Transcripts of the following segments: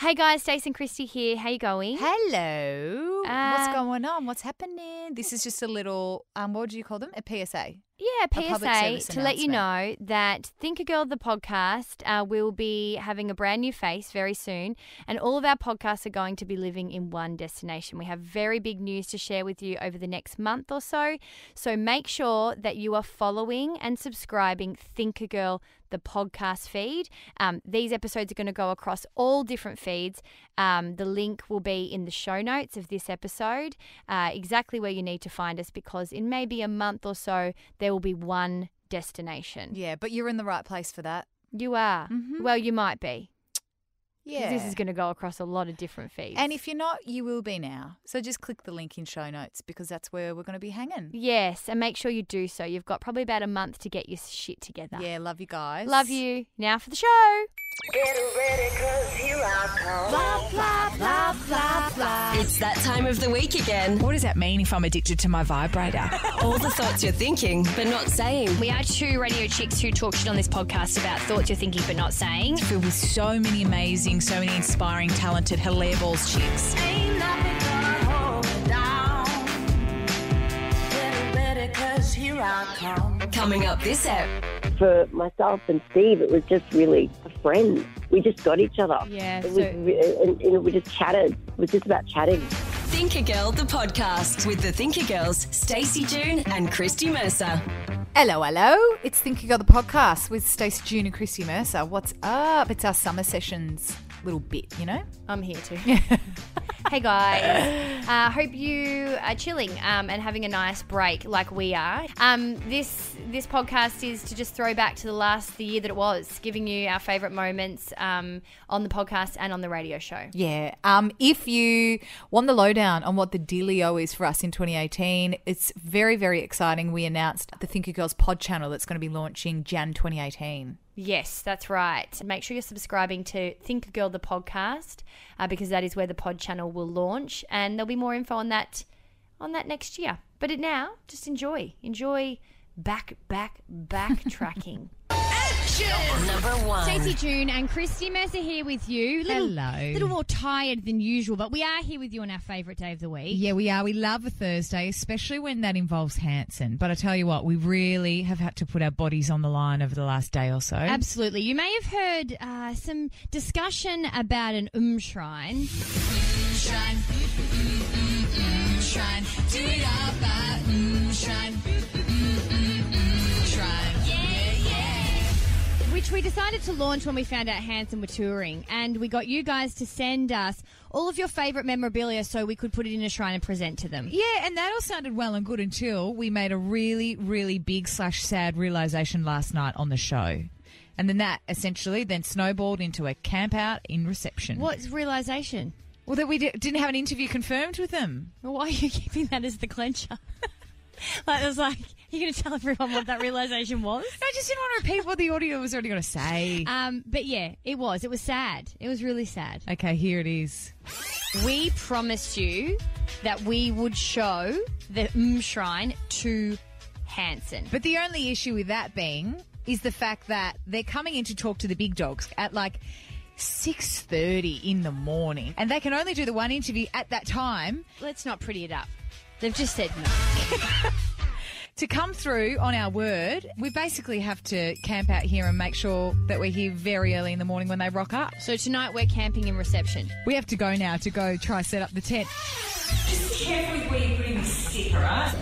Hey guys, and Christy here. How you going? Hello. Uh, What's going on? What's happening? This is just a little, um, what do you call them? A PSA. Yeah, service PSA to let you know that Thinker Girl the podcast uh, will be having a brand new face very soon, and all of our podcasts are going to be living in one destination. We have very big news to share with you over the next month or so, so make sure that you are following and subscribing Thinker Girl the podcast feed. Um, these episodes are going to go across all different feeds. Um, the link will be in the show notes of this episode, uh, exactly where you need to find us, because in maybe a month or so, there will be one destination. Yeah, but you're in the right place for that. You are. Mhm. Well, you might be. 'Cause Yeah. This is going to go across a lot of different feeds. and if you're not, you will be now. So just click the link in show notes because that's where we're going to be hanging. Yes, and make sure you do so. You've got probably about a month to get your shit together. Yeah, love you guys. Love you. Now for the show. Get ready because you are blah blah blah blah blah. It's that time of the week again. What does that mean if I'm addicted to my vibrator? All the thoughts you're thinking, but not saying. We are two radio chicks who talk shit on this podcast about thoughts you're thinking but not saying. Filled with so many amazing, so many inspiring, talented, hilarious balls chicks. Coming up this app. for myself and Steve, it was just really a friend. We just got each other. Yeah, It so- was, re- and, and we just chatted. It was just about chatting. Thinker Girl, the podcast with the Thinker Girls, Stacey June and Christy Mercer. Hello, hello. It's Thinking of the podcast with Stacey June and Christy Mercer. What's up? It's our summer sessions little bit, you know? I'm here too. hey guys, uh, hope you are chilling um, and having a nice break like we are. Um, this this podcast is to just throw back to the last the year that it was, giving you our favourite moments um, on the podcast and on the radio show. Yeah. Um, if you want the lowdown on what the dealio is for us in 2018, it's very, very exciting. We announced the Thinker Girls pod channel that's going to be launching Jan 2018. Yes, that's right. Make sure you're subscribing to Think Girl the podcast uh, because that is where the pod channel will launch, and there'll be more info on that on that next year. But it now, just enjoy, enjoy back, back, backtracking. Number one. Stacey June and Christy Mercer here with you. Little, Hello. little more tired than usual, but we are here with you on our favourite day of the week. Yeah, we are. We love a Thursday, especially when that involves Hanson. But I tell you what, we really have had to put our bodies on the line over the last day or so. Absolutely. You may have heard uh, some discussion about an um shrine. Shrine, shrine, which we decided to launch when we found out Hanson were touring, and we got you guys to send us all of your favourite memorabilia so we could put it in a shrine and present to them. Yeah, and that all sounded well and good until we made a really, really big slash sad realization last night on the show. And then that essentially then snowballed into a camp out in reception. What's realization? Well, that we di- didn't have an interview confirmed with them. Well, why are you keeping that as the clencher? like, it was like, you're going to tell everyone what that realization was? I just didn't want to repeat what the audio was already going to say. Um, but yeah, it was. It was sad. It was really sad. Okay, here it is. We promised you that we would show the mm shrine to Hanson. But the only issue with that being is the fact that they're coming in to talk to the big dogs at like 6:30 in the morning and they can only do the one interview at that time Let's not pretty it up. They've just said no. to come through on our word we basically have to camp out here and make sure that we're here very early in the morning when they rock up So tonight we're camping in reception. we have to go now to go try set up the tent Just Carefully where you're putting this stick, alright?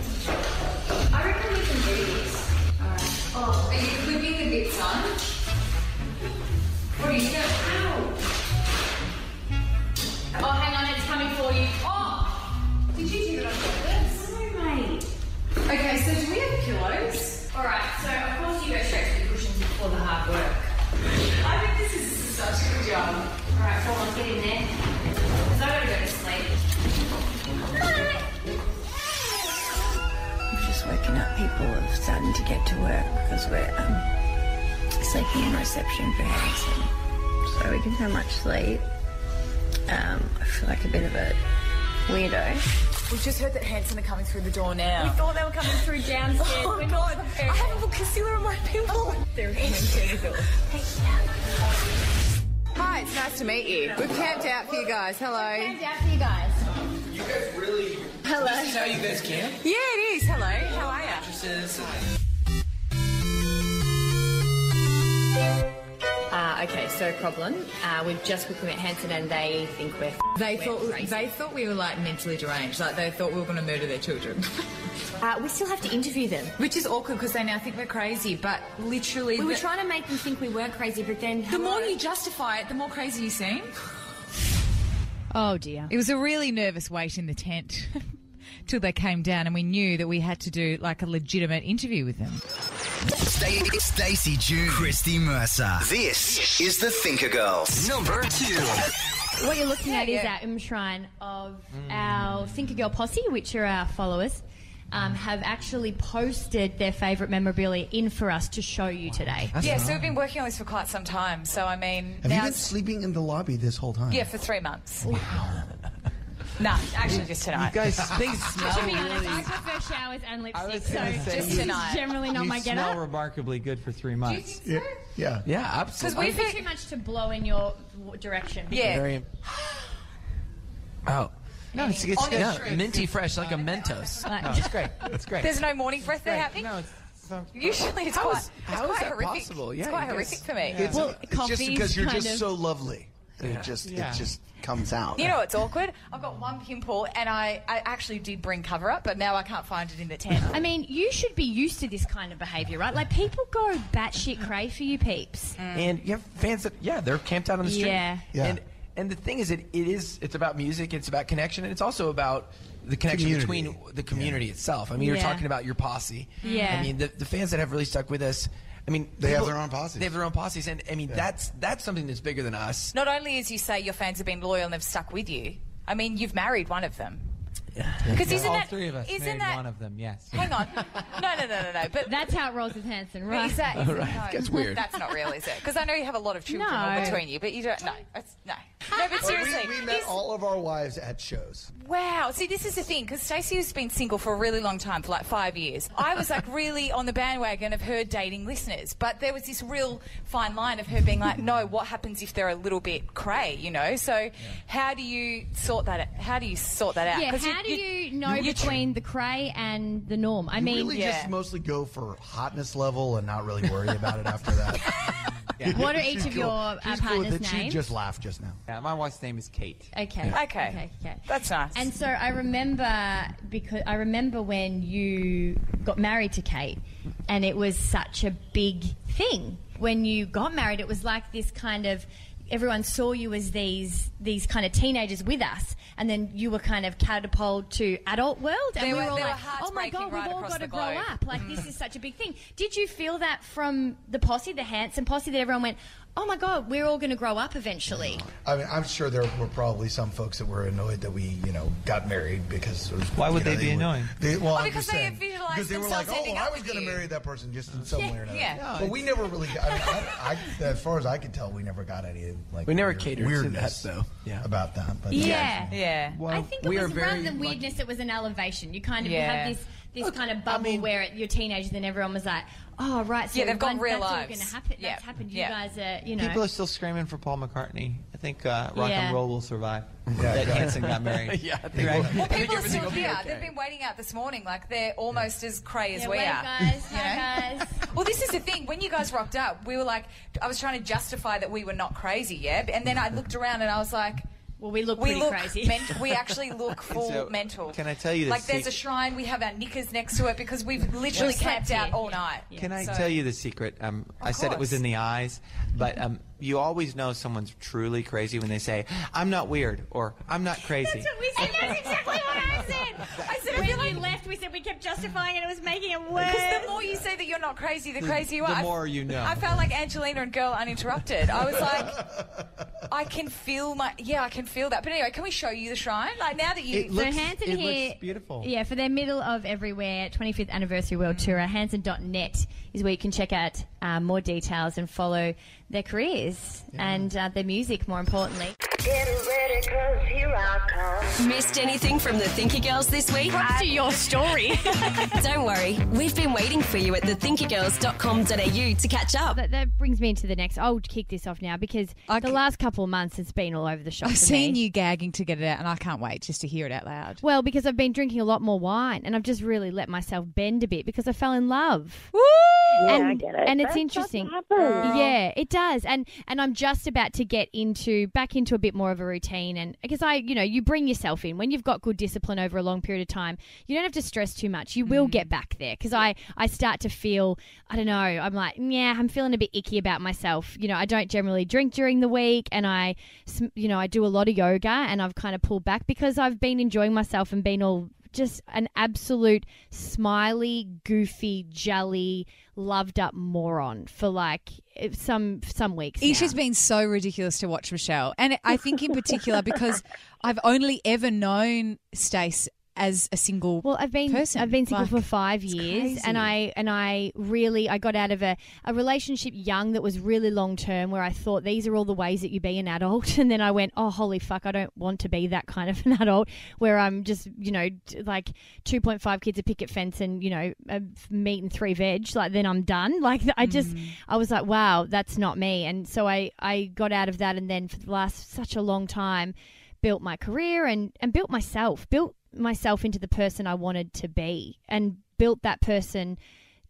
I reckon we can do this. Alright. Oh, are you clipping the bits on? What are you doing? Ow! Oh, hang on, it's coming for you. Oh! Did you do it on purpose? No, mate. Okay, so do we have pillows? All right, so of course you go straight to the cushions before the hard work. I think this is such a good job. All right, come on, get in there. Because I gotta go to sleep. We've just waking up. People are starting to get to work because we're um, sleeping in reception for Harrison, So we can have much sleep. Um, I feel like a bit of a weirdo. We've just heard that Hanson are coming through the door now. We thought they were coming through downstairs. Oh, We're God. not I prepared. haven't put concealer on my pimple. They're coming through the door. Hi, it's nice to meet you. We've camped out for you guys. Hello. Hands out for you guys. You guys really. Hello. This is how you guys camp? Yeah, it is. Hello. How are you? Mattresses. Uh, okay, so problem. Uh, we've just booked them at Hanson and they think we're. They thought they thought we were like mentally deranged. Like they thought we were going to murder their children. Uh, we still have to interview them. Which is awkward because they now think we're crazy. But literally, We were the- trying to make them think we weren't crazy, but then. The more you justify it, the more crazy you seem. Oh dear. It was a really nervous wait in the tent till they came down, and we knew that we had to do like a legitimate interview with them. Stay, Stacey June, Christy Mercer. This is the Thinker Girls. Number two. What you're looking at is yeah. our enshrine of our Thinker Girl posse, which are our followers, um, have actually posted their favourite memorabilia in for us to show you today. yeah, so we've been working on this for quite some time. So I mean, Have you been sleeping in the lobby this whole time? yeah, for three months. no, actually just tonight. You guys, things smell To be honest, really. I prefer showers and lipstick, so say, just tonight. generally not you my get smell up. remarkably good for three months. Yeah. yeah. Yeah, absolutely. Might be too much to blow in your direction. Yeah. Very. Oh. No, it's, it's On your minty fresh, like a Mentos. No, it's great. It's great. There's no morning breath there Great. happening. No, it's, so, Usually it's How quite, is- it's how is quite that horrific. possible? It's quite you guys- horrific for me. It's, Well, it's just because you're just of- so lovely. Yeah. It just Yeah. it just comes out. You know it's awkward? I've got one pimple, and I, I actually did bring cover up, but now I can't find it in the tent. I mean, you should be used to this kind of behaviour, right? Like, people go batshit cray for you peeps. Mm. and you have fans that yeah they're camped out on the street Yeah. Yeah. and and the thing is it, it is it's about music it's about connection and it's also about the connection Community. between the community itself i mean you're Yeah. talking about your posse Yeah. i mean the, the fans that have really stuck with us i mean They have their own posses. they have their own posses and i mean that's that's something that's bigger than us Not only as you say your fans have been loyal and they've stuck with you, I mean you've married one of them. Because isn't All that three of us isn't married that one of them, yes. Hang on, no, no, no, no, no. But That's how it rolls with Hanson, right? is that is Right. no, Gets weird. That's not real, is it? Because I know you have a lot of children No. between you, but you don't. No, it's, no, no. But But seriously, we, we met all of our wives at shows. Wow. See, this is the thing, because Stacey has been single for a really long time, for like five years. I was like really on the bandwagon of her dating listeners, but there was this real fine line of her being like, no, what happens if they're a little bit cray, you know? So how do you sort that Out? How do you sort that out? Yeah, 'Cause how do you know between the cray and the norm? I You mean, really just mostly go for hotness level and not really worry about it after that. What are She's each of cool. your, uh, She's cool with partners' it. She names? just laughed just now. Yeah, my wife's name is Kate. Okay. Okay. Okay. Okay. That's nice. And so I remember because I remember when you got married to Kate, and it was such a big thing. When you got married, it was like this kind of everyone saw you as these these kind of teenagers with us, and then you were kind of catapulted to adult world, and we were- were all were like, "Oh my god, we've all got to grow up! Like this is such a big thing." Did you feel that from the posse, the Hanson posse, that everyone went, "Oh my god, we're all going to grow up eventually"? I mean, I'm sure there were probably some folks that were annoyed that we, you know, got married because. It was, Why would you know, they be were- annoyed? They, well, oh, Well, because they saying, visualised because they were like, "Oh, I was going to marry that person just in some Yeah, way or another." yeah. but we never really. Got, I mean, I, I, as far as I could tell, we never got any like We never weird- catered to weirdness that, though. Yeah. about that. But Yeah. yeah. I think it we was are very rather than weirdness, it was an elevation. You kind of Yeah. have this this kind of bubble where it, you're teenagers, and everyone was like, "Oh, right, so Yeah, they've got one- real that's all lives. going to happen. Yeah. That's happened. You Yeah. guys are, you know." People are still screaming for Paul McCartney. I think uh, rock Yeah. and roll will survive. Yeah, that yeah. Hanson got married. yeah I think Right. we'll- Well, I think people are still here. okay. They've been waiting out this morning. Like they're almost as cray as yeah, we wave, are. guys. you know? Hi, guys. Well, this is the thing. When you guys rocked up, we were like, I was trying to justify that we were not crazy, yeah. And then I looked around and I was like, Well, we look we pretty look crazy. ment- we actually look full So, mental. can I tell you the Like there's sec- a shrine. We have our knickers next to it because we've literally We've camped out here, all yeah. night. Can I So- tell you the secret? Um, I said it was in the eyes, but um, you always know someone's truly crazy when they say, "I'm not weird" or "I'm not crazy." That's what we said. That's exactly what I said. I said when you left, we said we kept justifying it. It was making it worse. Because the more you say that you're not crazy, the, crazier you the are. I- more you know. I felt like Angelina and Girl Uninterrupted. I was like, I can feel my yeah, I can feel that. But anyway, can we show you the shrine? Like now that you so Hanson here, looks beautiful. Yeah, for their middle of everywhere 25th anniversary world tour, Hanson.net is where you can check out uh, more details and follow their careers and uh, their music. More importantly, Missed anything from the Thinker Girls this week? Props to your story. Don't worry, we've been waiting for you at thethinkergirls.com.au to catch up. that, that brings me into the next. I'll kick this off now because the last couple of months it's been all over the shop. I've for seen me. you gagging to get it out, and I can't wait just to hear it out loud. Well, because I've been drinking a lot more wine and I've just really let myself bend a bit because I fell in love. Yeah, and, I get it. And it's That does interesting. Yeah, it does. And and I'm just about to get into back into a bit more of a routine and because I, you know, you bring yourself in when you've got good discipline over a long period of time. You don't have to stress too much. You will get mm. back there because I I start to feel I don't know. I'm like, yeah, I'm feeling a bit icky about myself. You know, I don't generally drink during the week and I you know, I do a lot of yoga and I've kind of pulled back because I've been enjoying myself and been all just an absolute smiley, goofy, jelly, loved up moron for like some some weeks. now. Isha's been so ridiculous to watch, Michelle, and I think in particular because I've only ever known Stace as a single. Well, I've been person. I've been single Like, for five years, and I and I really I got out of a, a relationship young that was really long term, where I thought these are all the ways that you be an adult, and then I went, oh holy fuck, I don't want to be that kind of an adult, where I'm just you know like two point five kids a picket fence and you know meat and three veg, like then I'm done. Like I just Mm. I was like, wow, that's not me, and so I I got out of that, and then for the last such a long time built my career and, and built myself, built myself into the person I wanted to be, and built that person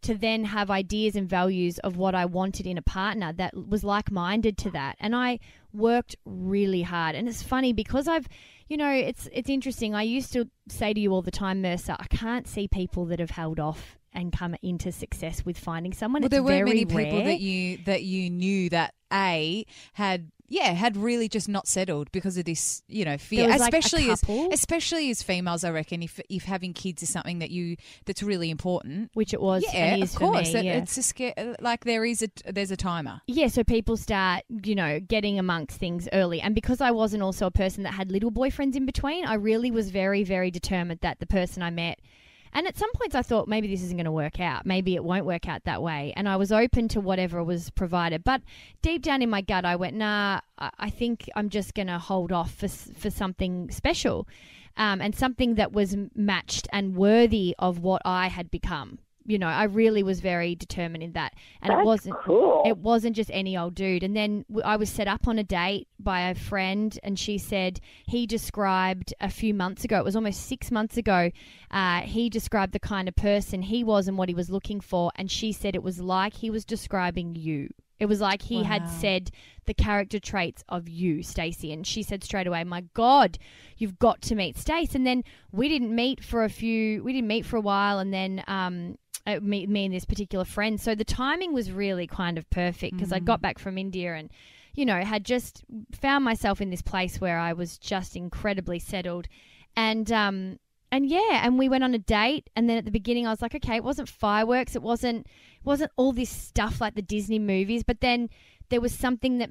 to then have ideas and values of what I wanted in a partner that was like minded to that. And I worked really hard. And it's funny because I've, you know, it's it's interesting. I used to say to you all the time, Mercer, I can't see people that have held off and come into success with finding someone. Well, it's there very many people that you that you knew that a had yeah had really just not settled because of this you know fear, was, like, especially as especially as females. I reckon if if having kids is something that you that's really important, which it was yeah, of course, me, it- yeah. it's a scare, like there is a there's a timer. Yeah, so people start, you know, getting amongst things early. And because I wasn't also a person that had little boyfriends in between, I really was very, very determined that the person I met. And at some points, I thought maybe this isn't going to work out. Maybe it won't work out that way. And I was open to whatever was provided. But deep down in my gut, I went, nah, I think I'm just going to hold off for, for something special um, and something that was matched and worthy of what I had become. You know, I really was very determined in that, and it wasn't. cool. It wasn't just any old dude. And then I was set up on a date by a friend, and she said he described a few months ago. It was almost six months ago. Uh, he described the kind of person he was and what he was looking for, and she said it was like he was describing you. It was like he had said the character traits of you, Stacey, and she said straight away, "My God, you've got to meet Stace." And then we didn't meet for a few. We didn't meet for a while, and then um, uh, me, me and this particular friend. So the timing was really kind of perfect because I Mhm. got back from India and, you know, had just found myself in this place where I was just incredibly settled, and um, and yeah, and we went on a date, and then at the beginning I was like, okay, it wasn't fireworks, it wasn't wasn't all this stuff like the Disney movies, but then there was something that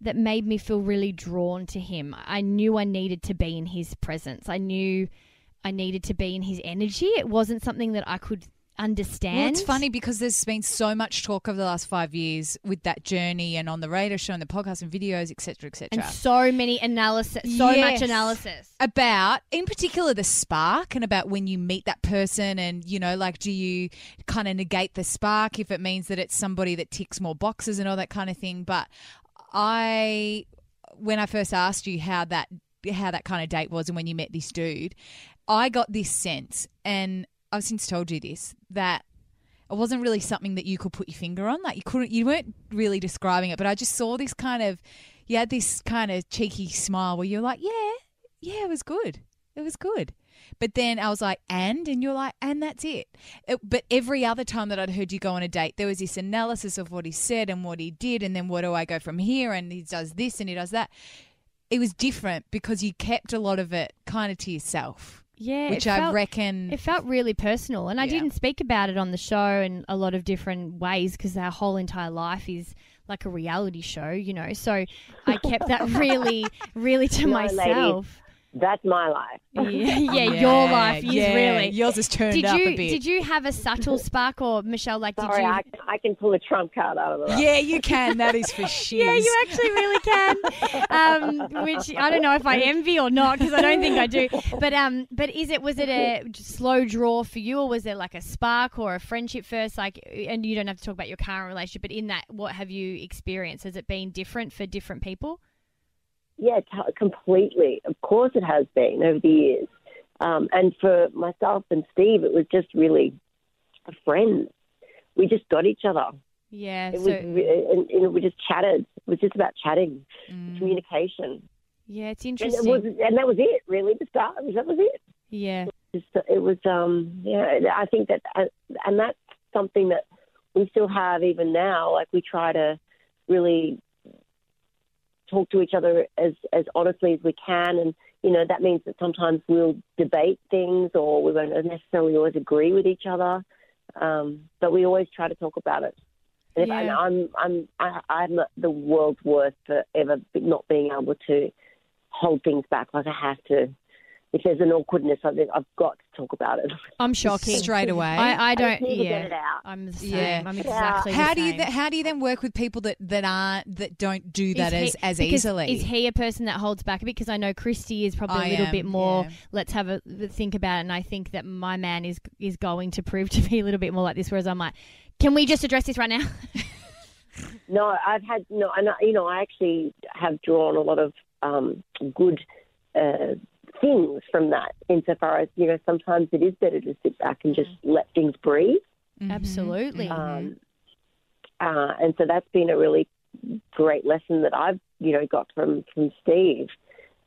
that made me feel really drawn to him. I knew I needed to be in his presence. I knew I needed to be in his energy. It wasn't something that I could understand. Well, it's funny because there's been so much talk over the last five years with that journey and on the radio show and the podcast and videos, etc., etc. and so many analysis, so much analysis. about in particular the spark and about when you meet that person and you know like do you kind of negate the spark if it means that it's somebody that ticks more boxes and all that kind of thing but i when i first asked you how that how that kind of date was and when you met this dude i got this sense and i've since told you this that it wasn't really something that you could put your finger on. Like you couldn't, you weren't really describing it, but I just saw this kind of, you had this kind of cheeky smile where you're like, yeah, yeah, it was good. It was good. But then I was like, and? And you're like, and that's it. It- But every other time that I'd heard you go on a date, there was this analysis of what he said and what he did, and then where do I go from here? And he does this and he does that. It was different because you kept a lot of it kind of to yourself. Yeah, which I felt- reckon It felt really personal, and I Yeah. didn't speak about it on the show in a lot of different ways because our whole entire life is like a reality show, you know. So I kept that really, really to No, ladies, myself. That's my life. Yeah, yeah, your life is yeah. really Yours is turned did up you a bit. did you have a subtle spark or Michelle? Like, Sorry, did you? I, I can pull a trump card out of it. Yeah, you can. That is for sure. Yeah, you actually really can. Um, which I don't know if I envy or not because I don't think I do. But um, but is it was it a slow draw for you, or was there like a spark or a friendship first? Like, and you don't have to talk about your current relationship, but in that, what have you experienced? Has it been different for different people? Yeah, t- completely. Of course, it has been over the years. Um, and for myself and Steve, it was just really a friend. We just got each other. Yeah. It so was, and, and we just chatted. It was just about chatting, communication, yeah, it's and interesting. it was, and that was it. Really, The start, that was it. yeah. Just, it was, um, yeah. I think that, uh, and that's something that we still have even now. Like we try to really talk to each other as as honestly as we can, and you know that means that sometimes we'll debate things or we won't necessarily always agree with each other, um, but we always try to talk about it. And, if, Yeah. I'm I'm I, I'm the world's worst for ever not being able to hold things back like I have to. If there's an awkwardness, I think I've got to talk about it. I'm shocking Straight away. I, I don't. need to yeah, get it out. I'm the same. Yeah. I'm exactly. how the do you th- how do you then work with people that that aren't that don't do that Is as he- as easily? Is he a person that holds back a bit? Because I know Christy is probably I a little am, bit more. yeah. Let's have a think about it. And I think that my man is is going to prove to be a little bit more like this. Whereas I'm like, can we just address this right now? No, I've had no, and I- you know, I actually have drawn a lot of um, good uh, things from that. Insofar as you know, sometimes it is better to sit back and just let things breathe. Absolutely. Um, uh, and so that's been a really great lesson that I've you know got from from Steve.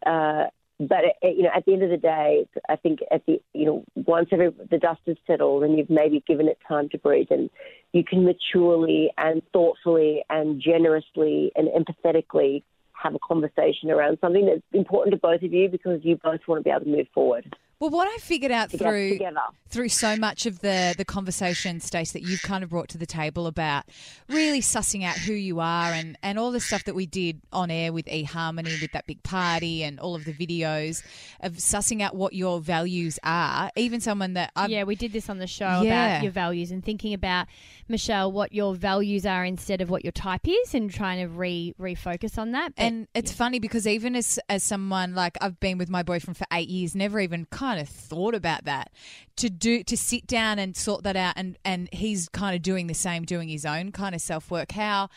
Uh, but it, it- you know, at the end of the day, I think at the you know once every the dust has settled and you've maybe given it time to breathe, and you can maturely and thoughtfully and generously and empathetically have a conversation around something that's important to both of you because you both want to be able to move forward. Well, what I figured out Together- through through so much of the the conversation, Stace, that you've kind of brought to the table about really sussing out who you are and and all the stuff that we did on air with eHarmony with that big party and all of the videos of sussing out what your values are. Even someone that I've, yeah, we did this on the show Yeah. about your values and thinking about Michelle what your values are instead of what your type is, and trying to re refocus on that. But And it's funny because even as as someone like I've been with my boyfriend for eight years, never even kind of thought about that. To do to sit down and sort that out, and and he's kind of doing the same, doing his own kind of self work. How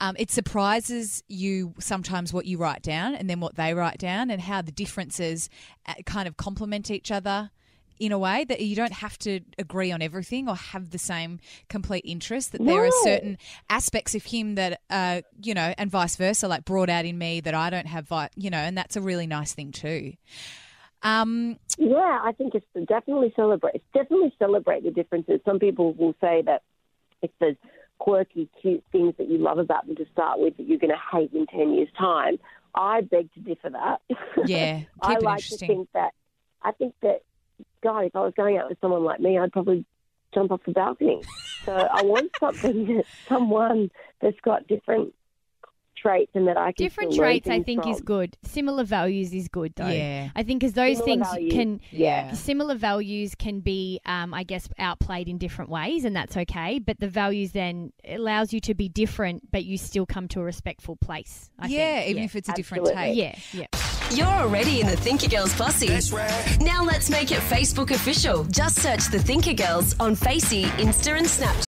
um, it surprises you sometimes what you write down, and then what they write down, and how the differences uh, kind of complement each other in a way that you don't have to agree on everything or have the same complete interest that there are certain aspects of him that uh you know and vice versa like brought out in me that I don't have you know and that's a really nice thing too um Yeah, I think it's definitely celebrate. Definitely celebrate the differences. Some people will say that it's the quirky, cute things that you love about them to start with that you're going to hate in ten years' time. I beg to differ that. yeah I like to think that. I think that, God, if I was going out with someone like me, I'd probably jump off the balcony. so I want something that someone that's got different traits and that I can different still learn traits I things think is good. Similar values is good though. Yeah. I think because those Similar things values, can yeah. similar values can be um, I guess outplayed in different ways and that's okay. But the values then allows you to be different but you still come to a respectful place. I yeah think. even yeah. if it's a different Absolutely. take yeah, yeah. You're already in the Thinker Girls posse. Now let's make it Facebook official. Just search the Thinker Girls on Facey, Insta, and Snapchat.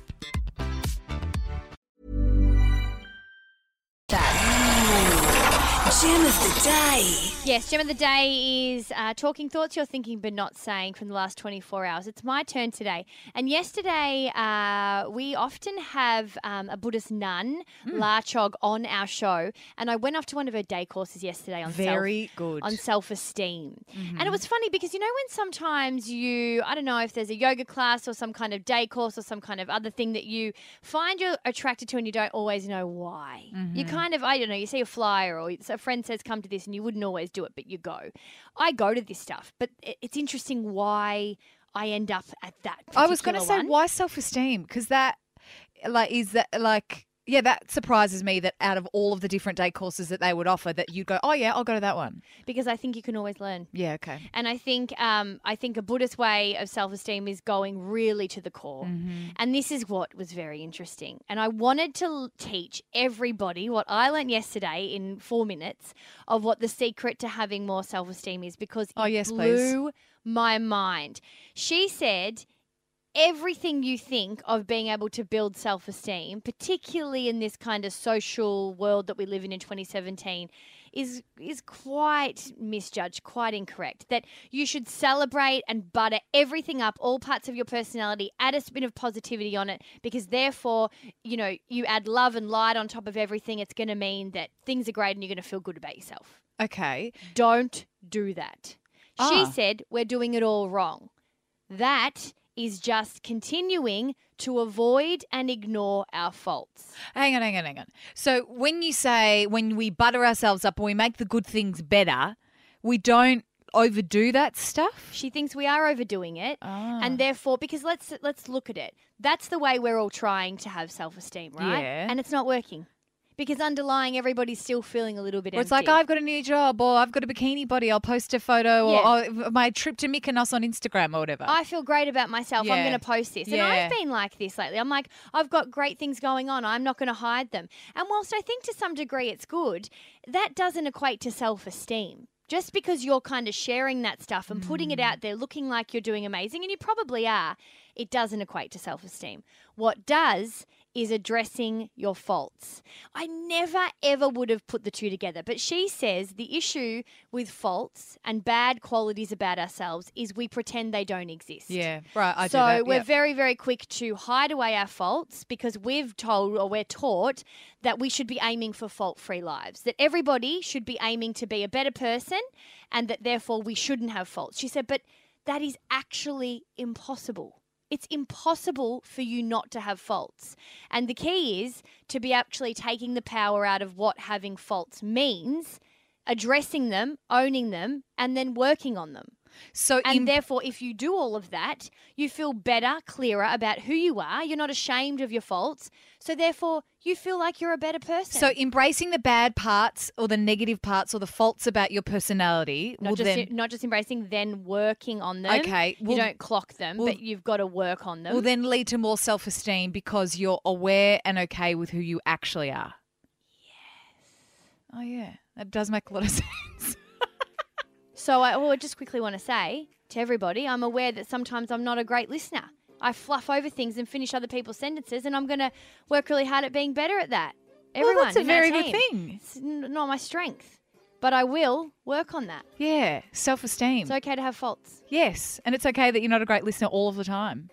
the day. Yes, gem of the day is uh, talking thoughts you're thinking but not saying from the last 24 hours. It's my turn today. And yesterday, uh, we often have um, a Buddhist nun, Hmm. La Chog, on our show. And I went off to one of her day courses yesterday on Very self, good. on self-esteem. And Mhm. it was funny because you know when sometimes you, I don't know if there's a yoga class or some kind of day course or some kind of other thing that you find you're attracted to and you don't always know why. You Mhm. kind of, I don't know, you see a flyer or a friend says come to this and you wouldn't always do it, but you go. I go to this stuff, but it's interesting why I end up at that. I was going to say one. why self esteem because that like is that like yeah that surprises me that out of all of the different day courses that they would offer that you go oh yeah I'll go to that one because I think you can always learn. yeah okay And I think um, I think a Buddhist way of self esteem is going really to the core. Mhm. And this is what was very interesting. And I wanted to teach everybody what I learned yesterday in four minutes of what the secret to having more self esteem is because it Oh, yes, please. blew my mind. She said everything you think of being able to build self esteem, particularly in this kind of social world that we live in in 2017, is is quite misjudged, quite incorrect. That you should celebrate and butter everything up, all parts of your personality, add a spin of positivity on it, because therefore, you know, you add love and light on top of everything. It's going to mean that things are great and you're going to feel good about yourself. okay Don't do that. She Ah. said we're doing it all wrong. That is just continuing to avoid and ignore our faults. hang on hang on hang on so when you say when we butter ourselves up and we make the good things better we don't overdo that stuff She thinks we are overdoing it, Ah. and therefore, because let's let's look at it. That's the way we're all trying to have self esteem, right? Yeah. And it's not working because underlying, everybody's still feeling a little bit. Or it's like. I've got a new job, or I've got a bikini body. I'll post a photo, or oh, my trip to Mykonos on Instagram, or whatever. I feel great about myself. I'm going to post this. And Yeah. I've been like this lately. I'm like, I've got great things going on. I'm not going to hide them. And whilst I think to some degree it's good, that doesn't equate to self esteem. Just because you're kind of sharing that stuff and putting it Mm. out there looking like you're doing amazing, and you probably are, it doesn't equate to self esteem. What does is addressing your faults. I never ever would have put the two together, but she says the issue with faults and bad qualities about ourselves is we pretend they don't exist. yeah, right. I so do that. we're yep. very, very quick to hide away our faults because we've told or we're taught that we should be aiming for fault free lives, that everybody should be aiming to be a better person and that therefore we shouldn't have faults. She said, but that is actually impossible. It's impossible for you not to have faults. And the key is to be actually taking the power out of what having faults means, addressing them, owning them, and then working on them. So and in- therefore, if you do all of that, you feel better, clearer about who you are. You're not ashamed of your faults. So therefore, you feel like you're a better person. So embracing the bad parts or the negative parts or the faults about your personality not just then not just embracing, then working on them. Okay, you don't clock them, well- but you've got to work on them. will then lead to more self-esteem because you're aware and okay with who you actually are. Yes. Oh yeah, that does make a lot of sense. So I, well, I just quickly want to say to everybody, I'm aware that sometimes I'm not a great listener. I fluff over things and finish other people's sentences, and I'm going to work really hard at being better at that. Well, Everyone that's a very good thing. It's n- not my strength, but I will work on that. Yeah, self-esteem. It's okay to have faults. Yes, and it's okay that you're not a great listener all of the time.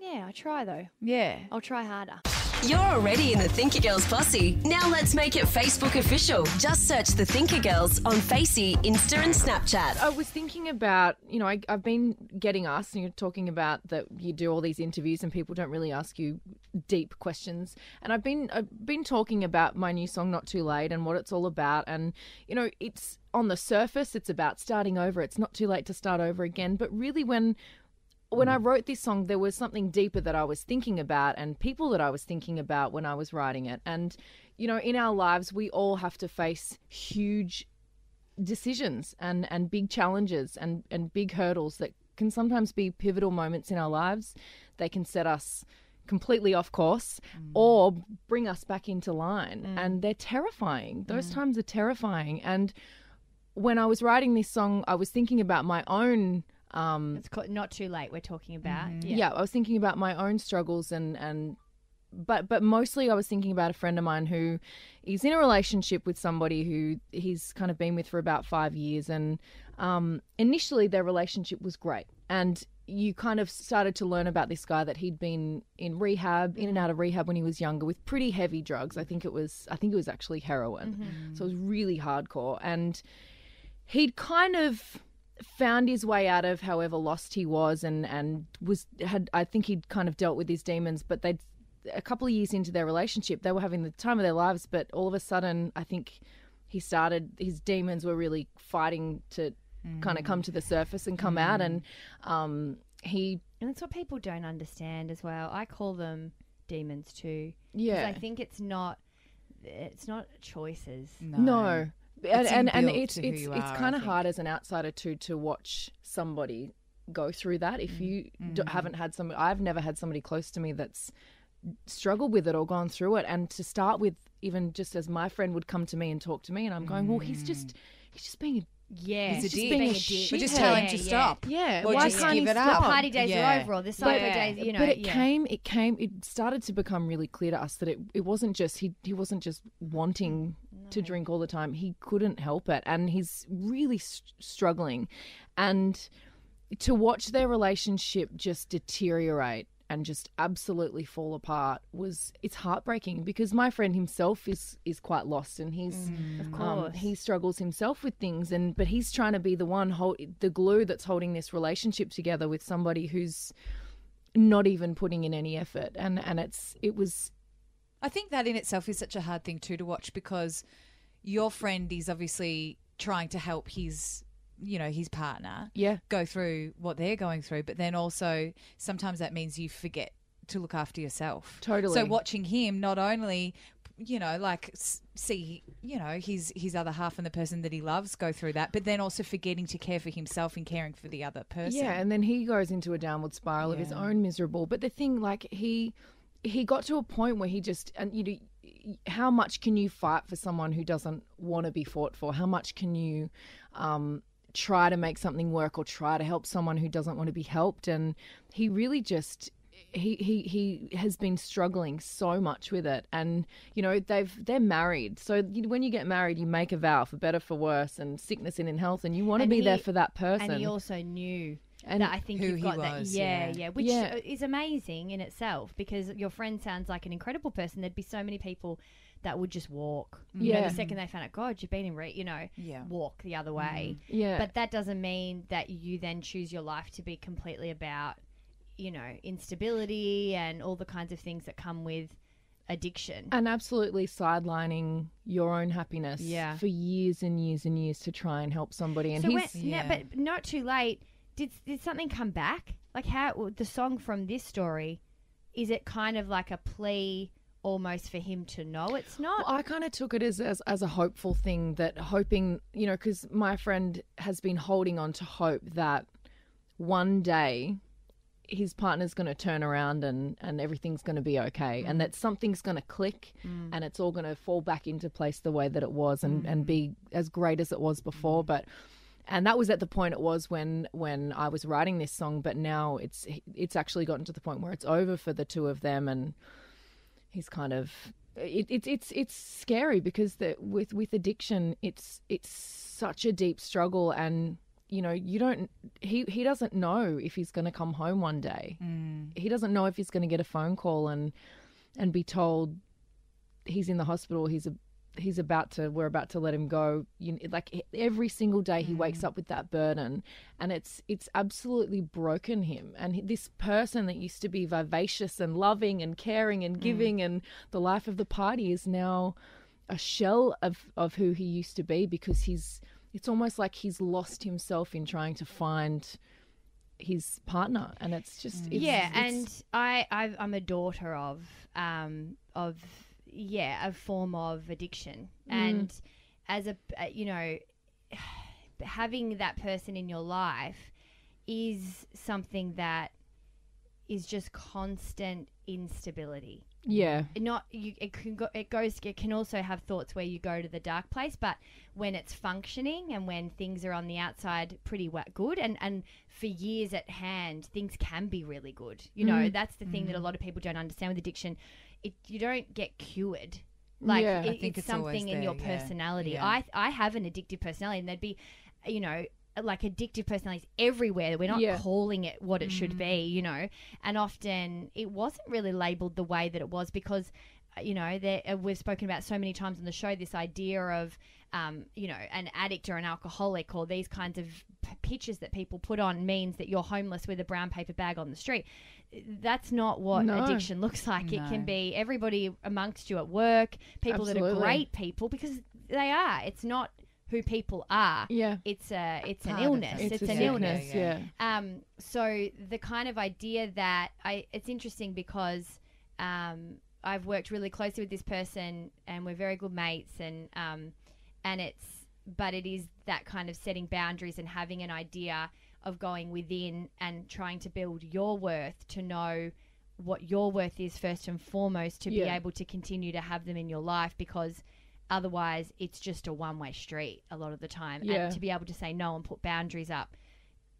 Yeah, I try though. Yeah. I'll try harder. You're already in the Thinker Girls posse. Now let's make it Facebook official. Just search the Thinker Girls on Facey, Insta, and Snapchat. I was thinking about, you know, I, I've been getting asked, and you're talking about that you do all these interviews and people don't really ask you deep questions. And I've been I've been talking about my new song, Not Too Late, and what it's all about. And you know, it's on the surface, it's about starting over. It's not too late to start over again. But really, when when I mm. wrote this song, there was something deeper that I was thinking about and people that I was thinking about when I was writing it. And, you know, in our lives, we all have to face huge decisions and, and big challenges and, and big hurdles that can sometimes be pivotal moments in our lives. They can set us completely off course mm. or bring us back into line. Mm. And they're terrifying. Those times are terrifying. And when I was writing this song, I was thinking about my own. Um, It's called Not Too Late, we're talking about. yeah. I was thinking about my own struggles and and but but mostly I was thinking about a friend of mine who is in a relationship with somebody who he's kind of been with for about five years and um, initially their relationship was great. And you kind of started to learn about this guy that he'd been in rehab in and out of rehab when he was younger with pretty heavy drugs. I think it was I think it was actually heroin. So it was really hardcore. And he'd kind of found his way out of however lost he was and and was had I think he'd kind of dealt with his demons but they'd a couple of years into their relationship they were having the time of their lives but all of a sudden I think he started his demons were really fighting to kind of come to the surface and come out and um he And that's what people don't understand as well. I call them demons too Yeah. I think it's not. It's not choices. No. And It's and, and it's it's it's kind of hard as an outsider too to watch somebody go through that if you d- Mm. haven't had some I've never had somebody close to me that's struggled with it or gone through it. And to start with even just as my friend would come to me and talk to me and I'm going well he's just he's just being a Yeah, he's He's just a dick. being a dick. shithead. But just tell him to Yeah, stop. yeah Or why just can't give he it up. stop? The party days are over, or the But- days, you know, but it yeah. came it came it started to become really clear to us that it, it wasn't just he he wasn't just wanting to drink all the time he couldn't help it and he's really s struggling and to watch their relationship just deteriorate and just absolutely fall apart was it's heartbreaking because my friend himself is is quite lost and he's Of um, course. he struggles himself with things and but he's trying to be the one hold the glue that's holding this relationship together with somebody who's not even putting in any effort and and it's it was I think that in itself is such a hard thing too to watch because your friend is obviously trying to help his you know his partner yeah go through what they're going through but then also sometimes that means you forget to look after yourself Totally. so watching him not only you know like see you know his his other half and the person that he loves go through that but then also forgetting to care for himself and caring for the other person Yeah, and then he goes into a downward spiral of his own miserable. But the thing, like he, he got to a point where he just, and you know, how much can you fight for someone who doesn't want to be fought for? How much can you, um, try to make something work or try to help someone who doesn't want to be helped? And he really just. He, he he has been struggling so much with it and you know they've they're married so when you get married you make a vow for better for worse and sickness and in health and you want to And be there for that person And he also knew And that I think who you've he got that. was, Yeah, yeah. yeah, which Yeah. uh, is amazing in itself because your friend sounds like an incredible person. There'd be so many people that would just walk. You know, Yeah. the second they found out, God, you've been in, re-, you know, Yeah. walk the other way. Mhm. Yeah. But that doesn't mean that you then choose your life to be completely about, you know, instability and all the kinds of things that come with addiction. and absolutely sidelining your own happiness Yeah. for years and years and years to try and help somebody and so he's when, no, but not too late. Did did something come back? Like how the song from this story is it kind of like a plea almost for him to know it's not? Well, I kind of took it as, as as a hopeful thing that hoping, you know, because my friend has been holding on to hope that one day his partner's going to turn around and and everything's going to be okay, and that something's going to click, Mm. and it's all going to fall back into place the way that it was, and and be as great as it was before, but. And that was at the point it was when when I was writing this song, but now it's it's actually gotten to the point where it's over for the two of them, and he's kind of it, it's it's it's scary because the, with with addiction it's it's such a deep struggle and you know you don't he he doesn't know if he's going to come home one day. Mm. He doesn't know if he's going to get a phone call and and be told he's in the hospital he's a he's about to we're about to let him go. You like every single day he wakes up with that burden and it's it's absolutely broken him. And this person that used to be vivacious and loving and caring and giving and the life of the party is now a shell of of who he used to be because he's it's almost like he's lost himself in trying to find his partner, and it's just it's, yeah, it's- and I I've, I'm a daughter of um of yeah a form of addiction, Mm. and as a uh, you know having that person in your life is something that is just constant instability. Yeah. Not you. It can go. It goes. It can also have thoughts where you go to the dark place. But when it's functioning and when things are on the outside pretty good, and and for years at hand, things can be really good. You know, Mhm. that's the thing that a. Mhm. lot of people don't understand with addiction. It you don't get cured. Like Yeah. it- I think it's, it's always something in your there, yeah. personality. Yeah. I I have an addictive personality, and there'd be, you know. Like addictive personalities everywhere. We're not Yeah. calling it what it should be, you know. And often it wasn't really labeled the way that it was because, uh, you know, there, uh, we've spoken about so many times on the show this idea of, um, you know, an addict or an alcoholic or these kinds of p- pictures that people put on means that you're homeless with a brown paper bag on the street. That's not what No. addiction looks like. It can be everybody amongst you at work, people that are great people because they are. It's not who people are. Yeah. It's a it's an Part of illness. It's, It's an sickness, illness. yeah. Um, so the kind of idea that I it's interesting because um, I've worked really closely with this person and we're very good mates and um, and it's but it is that kind of setting boundaries and having an idea of going within and trying to build your worth to know what your worth is first and foremost to be able to continue to have them in your life because otherwise it's just a one way street a lot of the time. Yeah. and to be able to say no and put boundaries up.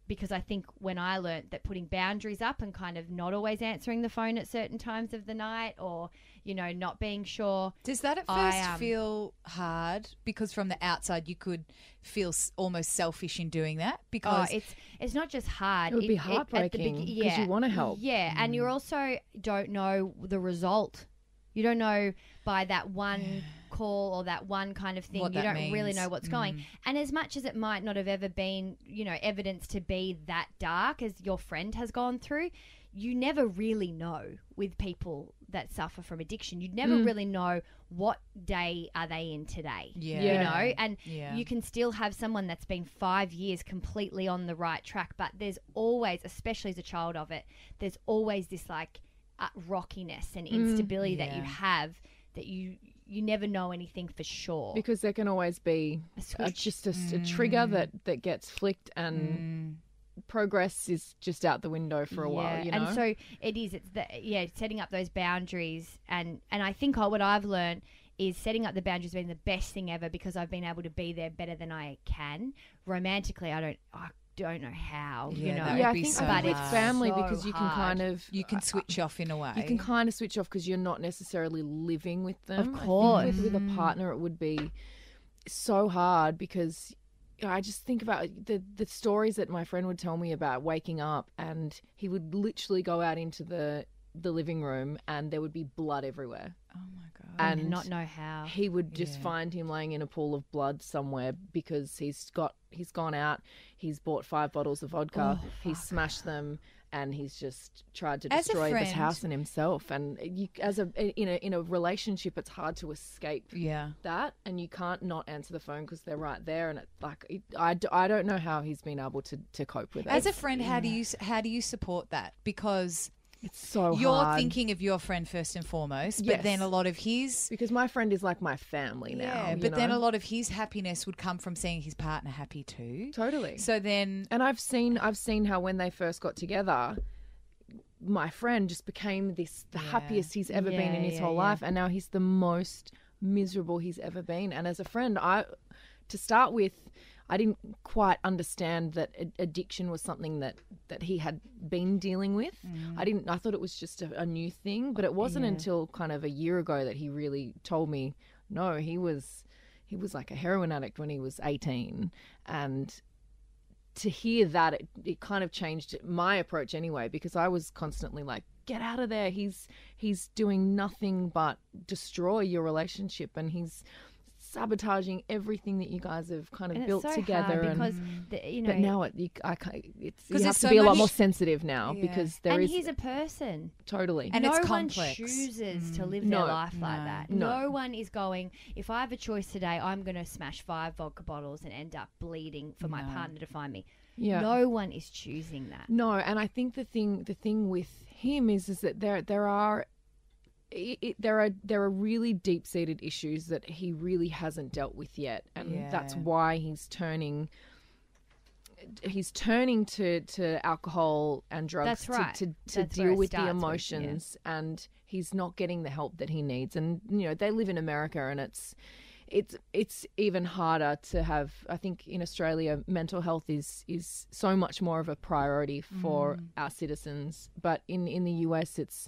Because I think when I learnt that putting boundaries up and kind of not always answering the phone at certain times of the night or you know not being sure Does that at I, first um, feel hard? Because from the outside, you could feel s- almost selfish in doing that. Because oh, it's it's not just hard. It would be at the heartbreaking begi- 'cause you yeah. wanna help. Yeah, and you also don't know the result. You don't know by that one call or that one kind of thing. What you don't really know what's going. Mm. And as much as it might not have ever been, you know, evidence to be that dark as your friend has gone through, you never really know with people that suffer from addiction. You never Mm. really know what day are they in today. Yeah. You know, and Yeah. you can still have someone that's been five years completely on the right track, but there's always, especially as a child of it, there's always this like uh, rockiness and Mm. instability that you have that you you never know anything for sure. because there can always be A a switch. just a, trigger that that gets flicked and progress is just out the window for a while. You know, And so it is. It's the yeah, setting up those boundaries, and and I think what I've learned is setting up the boundaries being the best thing ever because I've been able to be there better than I can. Romantically, I don't. I don't know how. you know. yeah, I think, I but think with it's family so because you can hard. kind of you can switch off in a way. you can kind of switch off because you're not necessarily living with them. Of course. with, with a partner, it would be so hard because I just think about the the stories that my friend would tell me about waking up and he would literally go out into the the living room and there would be blood everywhere. Oh my god! And not know how. He would just Yeah. find him laying in a pool of blood somewhere because he's got he's gone out, he's bought five bottles of vodka, Oh, he's smashed them, and he's just tried to destroy this house and himself. And you, as a in a in a relationship, it's hard to escape Yeah. that, and you can't not answer the phone because they're right there. And it, like it, I, I don't know how he's been able to to cope with it. As a friend, how do you how do you support that? Because it's so you're hard. thinking of your friend first and foremost, but Yes. then a lot of his because my friend is like my family now. yeah, you but then know? a lot of his happiness would come from seeing his partner happy too. Totally. So then, and I've seen I've seen how when they first got together, my friend just became this the happiest he's ever been in Yeah, his yeah, whole yeah. life, and now he's the most miserable he's ever been. And as a friend, I to start with. I didn't quite understand that ad- addiction was something that, that he had been dealing with. Mm. I didn't. I thought it was just a, a new thing, but it wasn't Yeah. until kind of a year ago that he really told me, no, he was he was like a heroin addict when he was eighteen, and to hear that it, it kind of changed my approach anyway because I was constantly like get out of there he's he's doing nothing but destroy your relationship and he's sabotaging everything that you guys have kind of And it's built so together. hard and, because the- you but now it, you, I can't, it's, 'Cause you have there's to so be a lot more sensitive now Yeah. because there and is he's a person. totally And no it's one complex. chooses to mm. live No. their life like that. No. No. one is going. If I have a choice today, I'm going to smash five vodka bottles and end up bleeding for my partner to find me. Yeah. No one is choosing that. No, and I think the thing the thing with him is is that there there are it, it- there are there are really deep seated issues that he really hasn't dealt with yet, and that's why he's turning. He's turning to, to alcohol and drugs to- right. to, to, That's deal with the starts with, yeah. emotions, and he's not getting the help that he needs. And you know they live in America, and it's it's it's even harder to have i think in australia mental health is is so much more of a priority for Mm. our citizens but in in the us it's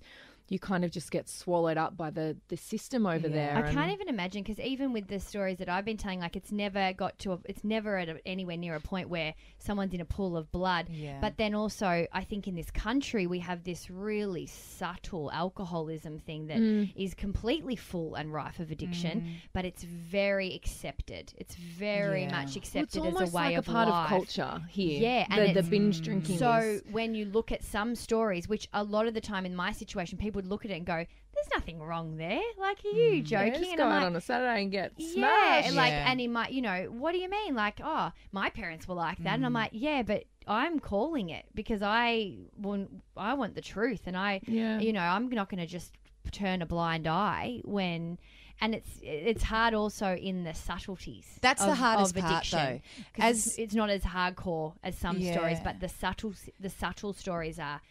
you kind of just get swallowed up by the the system over there I can't even imagine because even with the stories that I've been telling, like it's never got to, a, it's never at a, anywhere near a point where someone's in a pool of blood. Yeah. But then also, I think in this country we have this really subtle alcoholism thing that is Mm. completely full and rife of addiction, Mm. but it's very accepted. It's very Yeah. much Well, it's accepted almost as a way like a of part life. of culture here Yeah, the, and the it's- binge drinking so is when you look at some stories, which a lot of the time in my situation, people would look at it and go, "There's nothing wrong there. Like, are you joking?" Mm. just and go I'm out like, on a saturday and get yeah, smashed like, Yeah. and in my, you know, what do you mean? Like, oh, my parents were like that, and Mm. I'm like, yeah, but I'm calling it because I want, I want the truth, and I, Yeah. you know, I'm not going to just turn a blind eye when. And it's it's hard also in the subtleties. That's the of- hardest of part, addiction, though. 'Cause As- it's, it's not as hardcore as some stories, Yeah. but the subtle the subtle stories are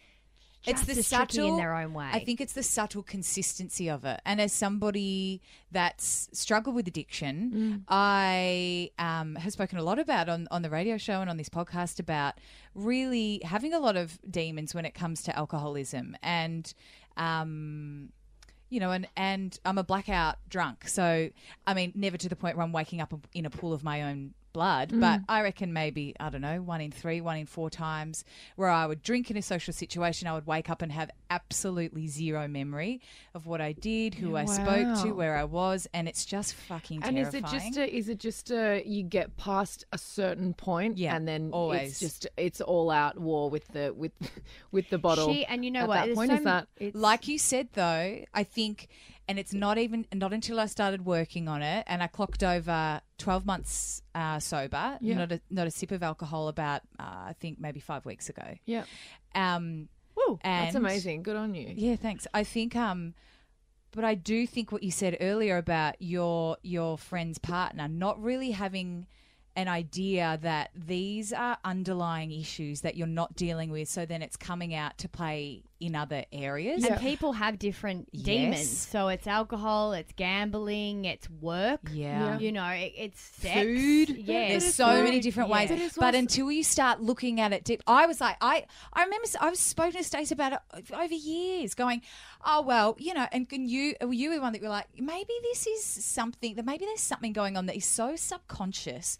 it's the subtle in their own way. I think it's the subtle consistency of it. And as somebody that's struggled with addiction, I um, have spoken a lot about on on the radio show and on this podcast about really having a lot of demons when it comes to alcoholism and. Um, you know, and, and I'm a blackout drunk. So, I mean, never to the point where I'm waking up in a pool of my own blood, mm. but I reckon maybe, I don't know, one in three, one in four times where I would drink in a social situation, I would wake up and have absolutely zero memory of what I did, who I spoke to, where I was, and it's just fucking and terrifying. is it just a, is it just a, you get past a certain point Yeah, and then always. it's just it's all out war with the with with the bottle She and you know at what? that point so is that like you said though i think and it's not even not until i started working on it and i clocked over 12 months uh, sober Yeah. not a not a sip of alcohol about uh, i think maybe five weeks ago. Yeah. Um Woo, that's amazing. Good on you. Yeah thanks. I think um but i do think what you said earlier about your your friend's partner not really having an idea that these are underlying issues that you're not dealing with so then it's coming out to play in other areas and people have different demons. Yes. So it's alcohol, it's gambling, it's work. Yeah. You know, it, it's sex. food. Yeah. There's so many different Yeah. ways. But, until you start looking at it deep, I was like, I, I remember I was spoken to Stacey about it over years, going, oh well, you know, and can you were you the one that you were like, maybe this is something that maybe there's something going on that is so subconscious.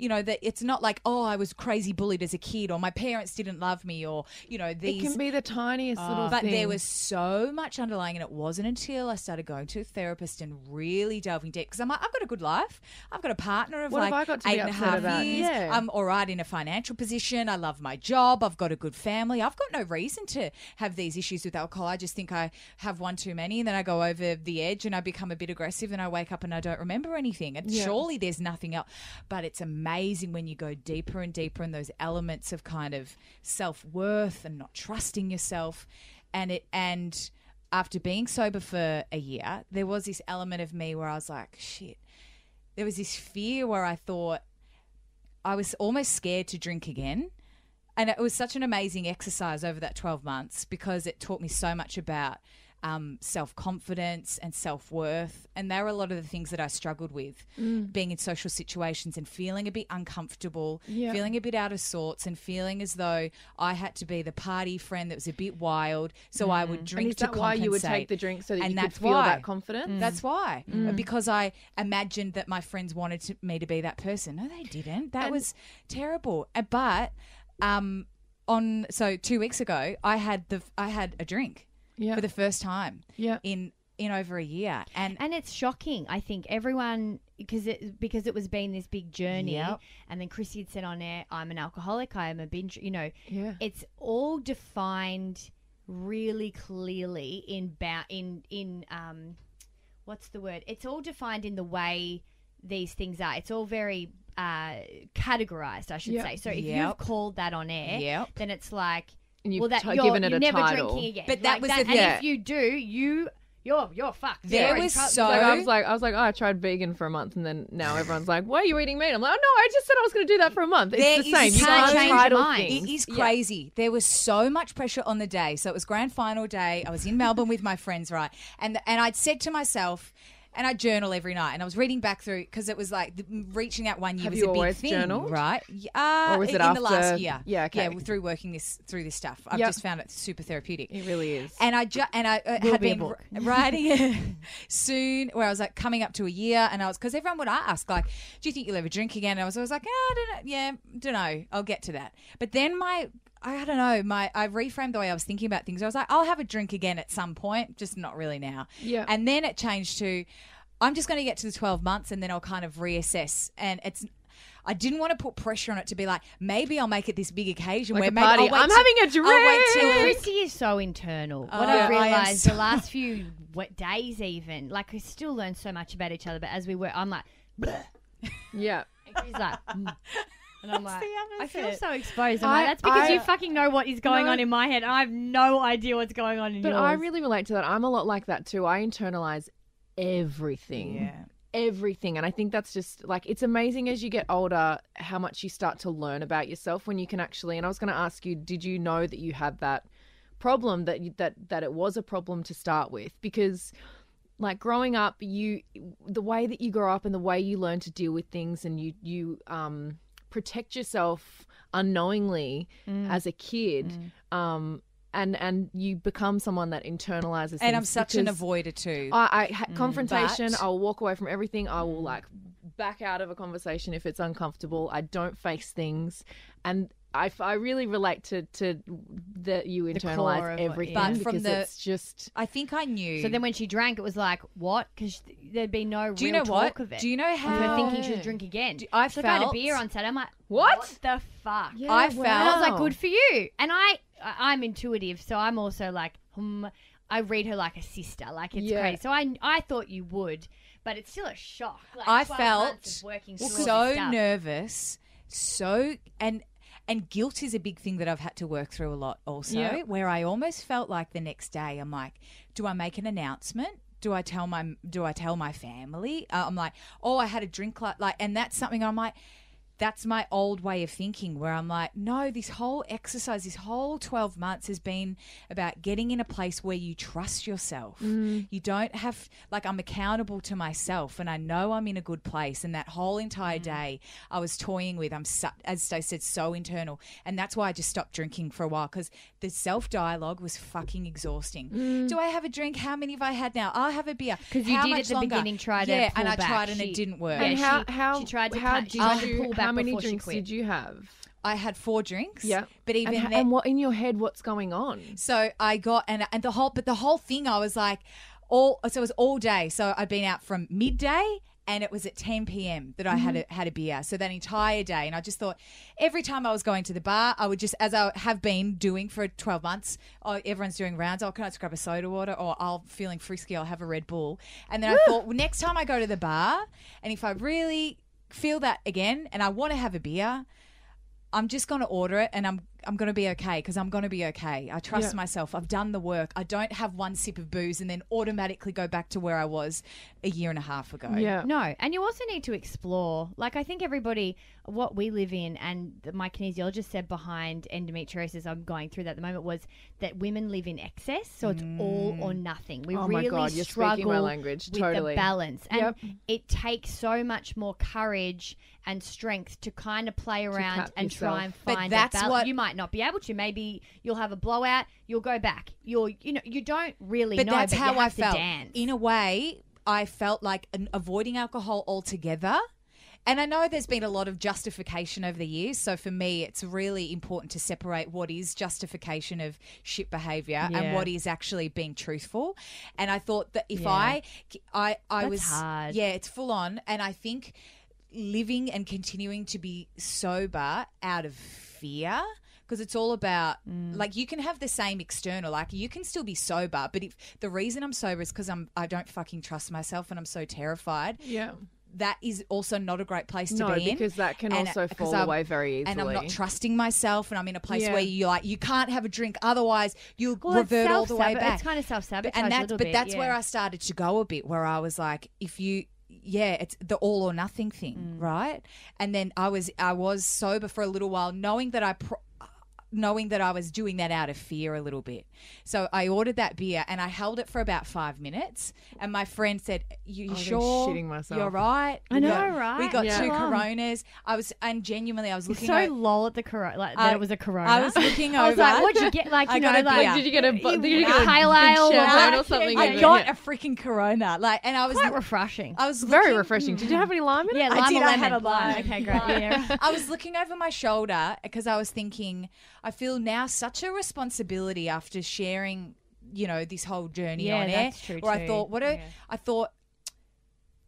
You know that it's not like oh I was crazy bullied as a kid or my parents didn't love me or you know these it can be the tiniest little but thing there was so much underlying, and it wasn't until I started going to a therapist and really delving deep because I'm like, I've got a good life. I've got a partner of What like I got to be eight and a half about? years. Yeah. I'm all right in a financial position. I love my job. I've got a good family. I've got no reason to have these issues with alcohol. I just think I have one too many, and then I go over the edge and I become a bit aggressive, and I wake up and I don't remember anything. And Yeah. surely there's nothing else. But it's amazing when you go deeper and deeper in those elements of kind of self worth and not trusting yourself, and it and after being sober for a year, there was this element of me where I was like, shit. There was this fear where I thought I was almost scared to drink again. And it was such an amazing exercise over that 12 months because it taught me so much about um, self confidence and self worth. And there were a lot of the things that I struggled with Mm. being in social situations and feeling a bit uncomfortable, Yeah. feeling a bit out of sorts, and feeling as though I had to be the party friend that was a bit wild. So I would Mm. drink and is to that why you would take the drink so that and you could that's feel why. that confidence That's why. Mm. Because I imagined that my friends wanted to, me to be that person. No, they didn't. That And- was terrible. Uh, But um, on so two weeks ago, I had the I had a drink Yeah. for the first time Yeah. in in over a year, and and it's shocking. I think everyone because it because it was being this big journey, Yep. and then Chrissy had said on air, "I'm an alcoholic. I am a binge." You know, Yeah. it's all defined really clearly in ba- in in um, what's the word? It's all defined in the way these things are. It's all very uh, categorized, I should Yep. say. So if Yep. you've called that on air, Yep. then it's like. And you've well, that t- you're, given it you're a never title. drinking again. But that Like was the and thing. if you do, you you're you're fucked. There You're in was trouble. so- Like, I was like, I was like, oh, I tried vegan for a month, and then now everyone's like, why are you eating meat? I'm like, oh no, I just said I was going to do that for a month. It's There the is same. You can't change your title mind. things. It is Yeah. crazy. There was so much pressure on the day. So it was grand final day. I was in Melbourne with my friends, right? And and I'd said to myself, and I journal every night, and I was reading back through because it was like the, reaching that one year Have was you a big thing, journaled? right? Yeah, Uh, Or was it in after- the last year? Yeah, okay. yeah, through working this through this stuff, I've Yep. just found it super therapeutic. It really is. And I ju- and I uh, Will had be a been book. r- writing it soon, where I was like coming up to a year, and I was because everyone would ask like, "Do you think you'll ever drink again?" And I was always like, "Oh, I don't know. Yeah, don't know. I'll get to that." But then my I don't know. My I reframed the way I was thinking about things. I was like, I'll have a drink again at some point, just not really now. Yeah. And then it changed to, I'm just going to get to the 12 months and then I'll kind of reassess. And it's. I didn't want to put pressure on it to be like maybe I'll make it this big occasion Like where a maybe party. I'll wait I'm till- having a I'll wait drink. Chrissy is so internal. What Oh, I've I realized so- the last few what days, even like we still learn so much about each other. But as we were, I'm like, Bleh. Yeah. and Chrissy's like, "Mm." and I'm like, I feel so exposed. I- like, that's because I- you fucking know what is going No. on in my head, I have no idea what's going on in But yours. But I really relate to that. I'm a lot like that too. I internalize everything. Yeah. Everything. And I think that's just like, it's amazing as you get older how much you start to learn about yourself when you can actually. And I was going to ask you, did you know that you had that problem, that, you, that, that it was a problem to start with? Because like growing up you the way that you grow up and the way you learn to deal with things and you you um protect yourself unknowingly Mm. as a kid um and and you become someone that internalizes And I'm such an avoider too. I, I ha- confrontation But- Mm. I'll walk away from everything I will like back out of a conversation if it's uncomfortable I don't face things and I, f- I really relate to to that you internalize of what- everything yeah. But from because the- it's just I think I knew. So then when she drank, it was like, what? Because there'd be no Do you real know what? talk of it. Do you know Of her how- thinking she would drink again. Do- I so if I had a felt- beer on Saturday, I'm like, What? what the fuck? Yeah, I wow. felt- And I was like, good for you. And I, I- I'm intuitive, so I'm also like, hmm. I read her like a sister, like it's Yeah. crazy. So I, I thought you would, but it's still a shock. Like I 12 felt of working through all this so stuff. nervous, so and and guilt is a big thing that I've had to work through a lot also, Yeah. where I almost felt like the next day I'm like, do I make an announcement? Do I tell my do I tell my family? Uh, I'm like, oh, I had a drink like, like and that's something I'm like that's my old way of thinking where I'm like, no, this whole exercise, this whole 12 months has been about getting in a place where you trust yourself. Mm. You don't have, like, I'm accountable to myself and I know I'm in a good place. And that whole entire mm. day I was toying with, I'm, su- as I said, so internal. And that's why I just stopped drinking for a while because the self dialogue was fucking exhausting. Mm. Do I have a drink? How many have I had now? I'll have a beer. Because you How did at the longer? beginning try to Yeah, pull and I back. tried and She- it didn't work. and Yeah, how she- how she tried to how cut- did she tried to pull back how many drinks did you have? I had four drinks. Yeah, But even and, then, and what in your head? What's going on? So I got and and the whole but the whole thing I was like all so it was all day. So I'd been out from midday and it was at 10 p.m. that I had Mm-hmm. a, had a beer. So that entire day and I just thought every time I was going to the bar I would just as I have been doing for 12 months, oh everyone's doing rounds, oh can I just grab a soda water or I'll feeling frisky I'll have a Red Bull. And then I thought well, next time I go to the bar and if I really feel that again and I want to have a beer I'm just going to order it and I'm I'm going to be okay because I'm going to be okay. I trust Yeah. myself. I've done the work. I don't have one sip of booze and then automatically go back to where I was a year and a half ago. Yeah. No, and you also need to explore. Like I think everybody, what we live in, and th- my kinesiologist said behind endometriosis, I'm going through that at the moment, was that women live in excess, so it's all mm. or nothing. We Oh my really God, you're struggle speaking my language, with totally. the balance, and Yep. it takes so much more courage and strength to kind of play around cap and try and yourself. But find. that's a balance. what- you might not be able to. Maybe you'll have a blowout. You'll go back. You're, you know, you don't really But know. that's but how I felt. In a way, I felt like an, avoiding alcohol altogether and I know there's been a lot of justification over the years. So for me, it's really important to separate what is justification of shit behavior Yeah. and what is actually being truthful. And I thought that if Yeah. I, I, I That's was, hard. yeah, it's full on. And I think living and continuing to be sober out of fear because it's all about Mm. like you can have the same external like you can still be sober but if the reason i'm sober is because i'm i don't fucking trust myself and i'm so terrified Yeah. that is also not a great place to No, be in because that can And- also fall I'm- away very easily. and i'm not trusting myself and i'm in a place Yeah. where you like you can't have a drink otherwise you'll Well, revert all the way back it's kind of self-sabotage and a that's but bit, that's yeah. where i started to go a bit where i was like if you yeah it's the all or nothing thing Mm. right and then i was i was sober for a little while knowing that i pro- knowing that I was doing that out of fear a little bit. So I ordered that beer and I held it for about five minutes. And my friend said, "You, you I've sure? shitting myself. You're right. I We know, got- right? We got Yeah. two Coronas. I was and genuinely, I was It's looking. so o- lol at the corona, like I- that it was a corona. I was looking over. I was like, what'd you get? Like, you I know, a like. Did you get a bu- did you get a pale ale or champagne or like- something? I got Yeah. a freaking Corona, like, and I was Quite refreshing. I was Very looking- refreshing. Did you have any lime in it? Yeah, I did. or I had a lime. Okay, great. Yeah. I was looking over my shoulder because I was thinking, I feel now such a responsibility after sharing, you know, this whole journey Yeah, on air. where I thought, what? A, Yeah. I thought,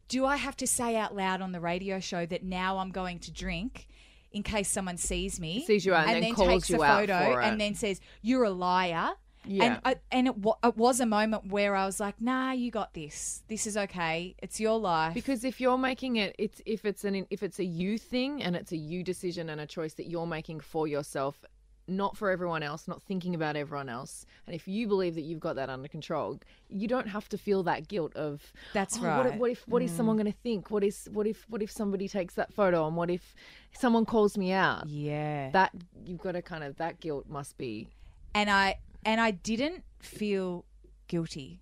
do I have to say out loud on the radio show that now I'm going to drink? In case someone sees me, Sees you out and then calls takes you a photo and then says you're a liar. Yeah. And I, and it, wa- it was a moment where I was like, Nah, you got this. This is okay. It's your life. Because if you're making it, it's if it's an if it's a you thing and it's a you decision and a choice that you're making for yourself, not for everyone else, not thinking about everyone else. And if you believe that you've got that under control, you don't have to feel that guilt of That's "Oh, What if right. what if, what is someone mm. going to think? What is what if what if somebody takes that photo and what if someone calls me out? Yeah. That you've got to kind of that guilt must be and I and I didn't feel guilty.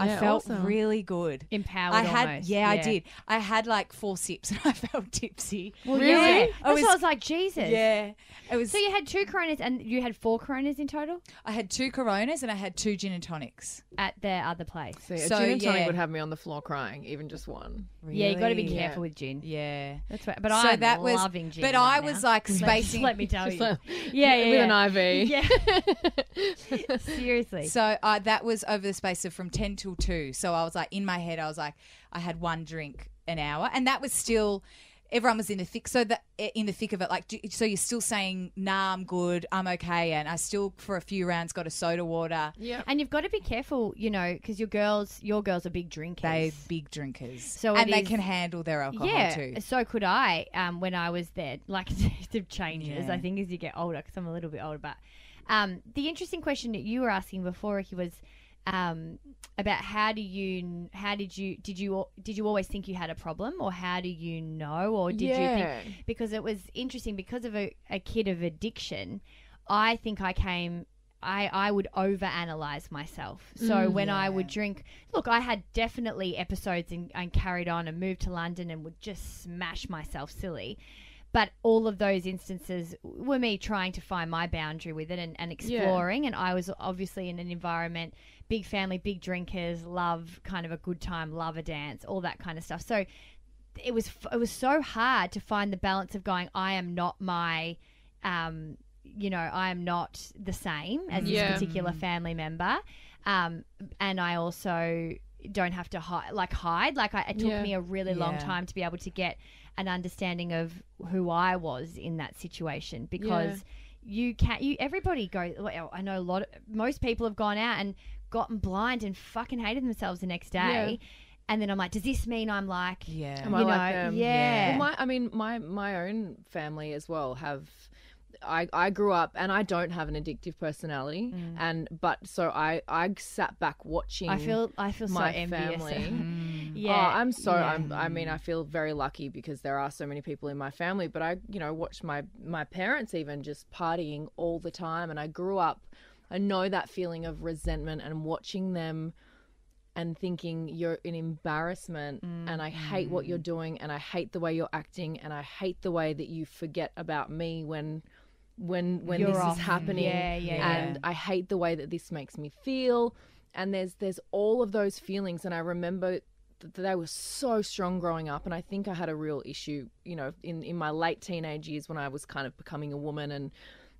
I Yeah, felt awesome. really good. Empowered I had almost, yeah, I yeah. did. I had like four sips and I felt tipsy. Well, Really? yeah. I That's what was- I was like, Jesus. Yeah. It was So you had two coronas and you had four coronas in total I had two coronas and I had two gin and tonics. at their other place. See, a So, gin and tonic yeah. would have me on the floor crying, even just one. Yeah, you got to be Really? careful Yeah. with gin. Yeah. That's right. But So I'm that was- loving gin. but right I was now. like Let- spacing- Let me tell Just you. like- yeah, yeah, with yeah. an IV. Yeah. Seriously. So uh, that was over the space of from 10 till 2. So I was like, in my head, I was like, I had one drink an hour. And that was still, everyone was in the thick. So that in the thick of it, like, do, so you're still saying, nah, I'm good, I'm okay. And I still, for a few rounds, got a soda water. Yeah. And you've got to be careful, you know, because your girls, your girls are big drinkers. They're big drinkers. So and it they is- can handle their alcohol yeah, too. so could I um, when I was there. Like it changes, Yeah. I think, as you get older, because I'm a little bit older. But um, the interesting question that you were asking before, Ricky, was um, about how do you, how did you, did you, did you always think you had a problem, or how do you know, or did you think? Because it was interesting because of a, a kid of addiction. I think I came. I, I would overanalyze myself. So Mm. when I would drink, look, I had definitely episodes and, and carried on and moved to London and would just smash myself silly. But all of those instances were me trying to find my boundary with it and, and exploring. And I was obviously in an environment, big family, big drinkers, love kind of a good time, love a dance, all that kind of stuff. So it was it was so hard to find the balance of going. I am not my, um, you know, I am not the same as Yeah. this particular family member, um, and I also don't have to hide like hide. Like I, it took Yeah. me a really long Yeah. time to be able to get an understanding of who I was in that situation because. You can't. You everybody go. Well, I know a lot. Of, most people have gone out and gotten blind and fucking hated themselves the next day. And then I'm like, does this mean I'm like, Yeah. Am you I know, like them? yeah. Well, my, I mean, my my own family as well have. I, I grew up and I don't have an addictive personality and but so I I sat back watching Mm. I feel I feel so my envious. family. yeah, Oh, I'm so yeah. I'm, I mean I feel very lucky because there are so many people in my family but I you know watched my my parents even just partying all the time and I grew up I know that feeling of resentment and watching them and thinking you're an embarrassment and I hate what Mm. you're doing and I hate the way you're acting and I hate the way that you forget about me when when when You're this off. is happening Yeah, yeah, and yeah. I hate the way that this makes me feel and there's there's all of those feelings and I remember th- they were so strong growing up, and I think I had a real issue, you know, in in my late teenage years when I was kind of becoming a woman and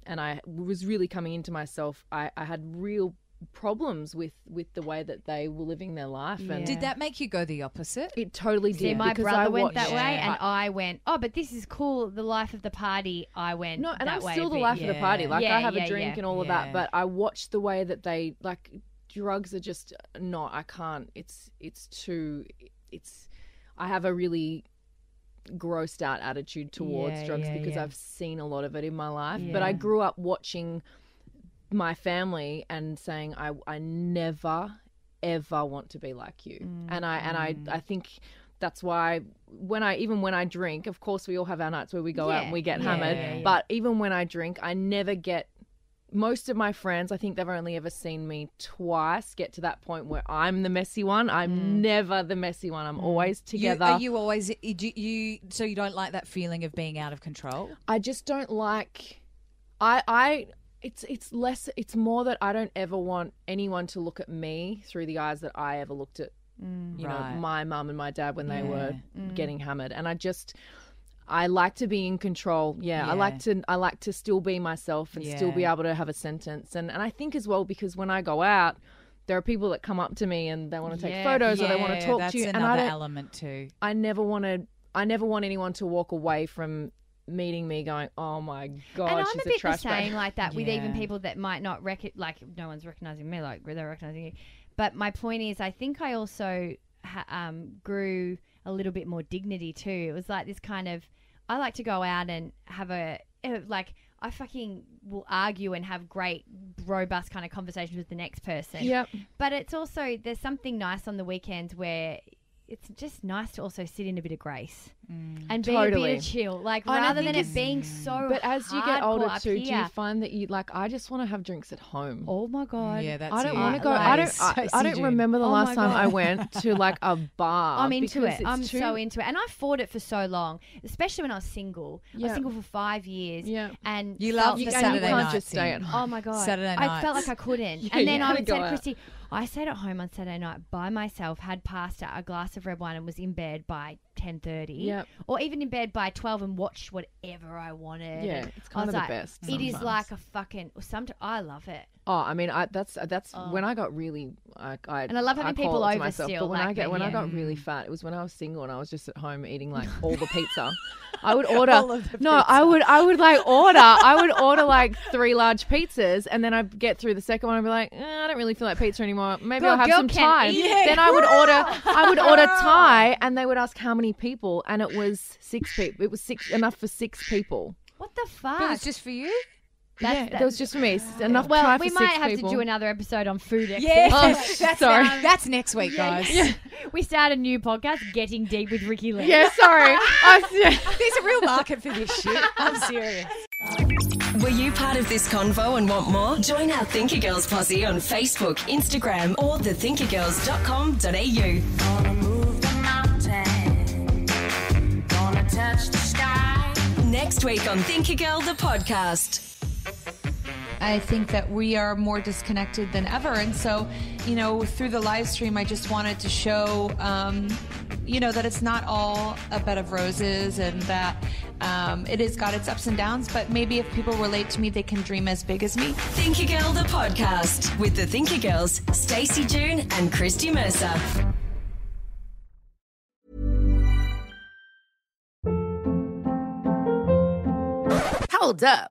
and I was really coming into myself. I, I had real problems with with the way that they were living their life. And Did that make you go the opposite? It totally See, did. my because brother I went that watched- way, and I went, oh, but this is cool. The life of the party. I went No, and that I'm way still a the bit. life of the party. Like Yeah, I have yeah, a drink yeah. and all of that, but I watched the way that they like drugs are just not. I can't. It's it's too. It's. I have a really grossed out attitude towards Yeah, drugs yeah, because yeah. I've seen a lot of it in my life. But I Yeah. grew up watching my family and saying I I never ever want to be like you. And I and I Mm. I think that's why when I even when I drink, of course we all have our nights where we go out and we get yeah, hammered, yeah, yeah. but even when I drink, I never get most of my friends, I think they've only ever seen me twice get to that point where I'm the messy one. I'm never the messy one. I'm always Mm. You- together. are you always you, you? So you don't like that feeling of being out of control? I just don't like I I it's it's less it's more that I don't ever want anyone to look at me through the eyes that I ever looked at you Right. know my mum and my dad when they were Mm. getting hammered and I just I like to be in control. Yeah, I like to I like to still be myself and still be able to have a sentence. And and I think as well because when I go out there are people that come up to me and they want to take Yeah, photos or they want to talk to you and I another don't, element too. I never want to. I never want anyone to walk away from meeting me going, "Oh my god, and I'm she's a bit the trash bag." same like that with even people that might not rec- like no one's recognizing me like they're recognizing you. But my point is, I think I also ha- um, grew a little bit more dignity too. It was like this kind of I like to go out and have a eh, like I fucking will argue and have great robust kind of conversations with the next person. Yep. But it's also there's something nice on the weekends where it's just nice to also sit in a bit of grace and be a bit of chill. Like And rather than it being so. But as you get older up too, do you find that you like? I just want to have drinks at home. Oh my god! Yeah, that's I don't want to go. Like- I don't. is I, so I don't remember the Oh last time I went to like a bar. I'm into it. I'm too- so into it, and I fought it for so long, especially when I was single. I Yeah. was single for five years. Yeah. and You felt love the the and you can't nights just stay at home. Oh my god! Saturday night. I felt like I couldn't, Yeah, and then you I would go say to out. Christy, I stayed at home on Saturday night by myself, had pasta, a glass of red wine, and was in bed by ten thirty. Yep. Or even in bed by twelve and watched whatever I wanted. Yeah, it's kind of the like, best It is sometimes. like a fucking. Some I love it. Oh, I mean, I, that's that's Oh. when I got really. I, I, And I love having call people it to over still, But when I get me, when I yeah. got really fat, it was when I was single and I was just at home eating like all the pizza. I would order. All of the no, I would I would like order. I would order like three large pizzas, and then I'd get through the second one and be like, eh, I don't really feel like pizza anymore. Maybe Girl, I'll have girl some can Thai. eat. Then I would order. I would order Thai, and they would ask how many people, and it was six people. It was six enough for six people. What the fuck? It was just for you. That's- yeah, that was just for me. Enough well, we might have people. to do another episode on food. Next Yeah. Oh, that's sorry. ne- that's next week, Yeah, guys. yeah. we start a new podcast, Getting Deep with Ricki-Lee. Yeah, sorry. There's a real market for this shit. I'm serious. Were you part of this convo and want more? Join our Thinker Girls posse on Facebook, Instagram, or thethinkergirls.com.au. Next week on Thinker Girl, the podcast. I think that we are more disconnected than ever. And so, you know, through the live stream, I just wanted to show, um, you know, that it's not all a bed of roses and that um, it has got its ups and downs. But maybe if people relate to me, they can dream as big as me. Thinker Girl, the podcast with the Thinker Girls, Stacey June and Christy Mercer. Hold up.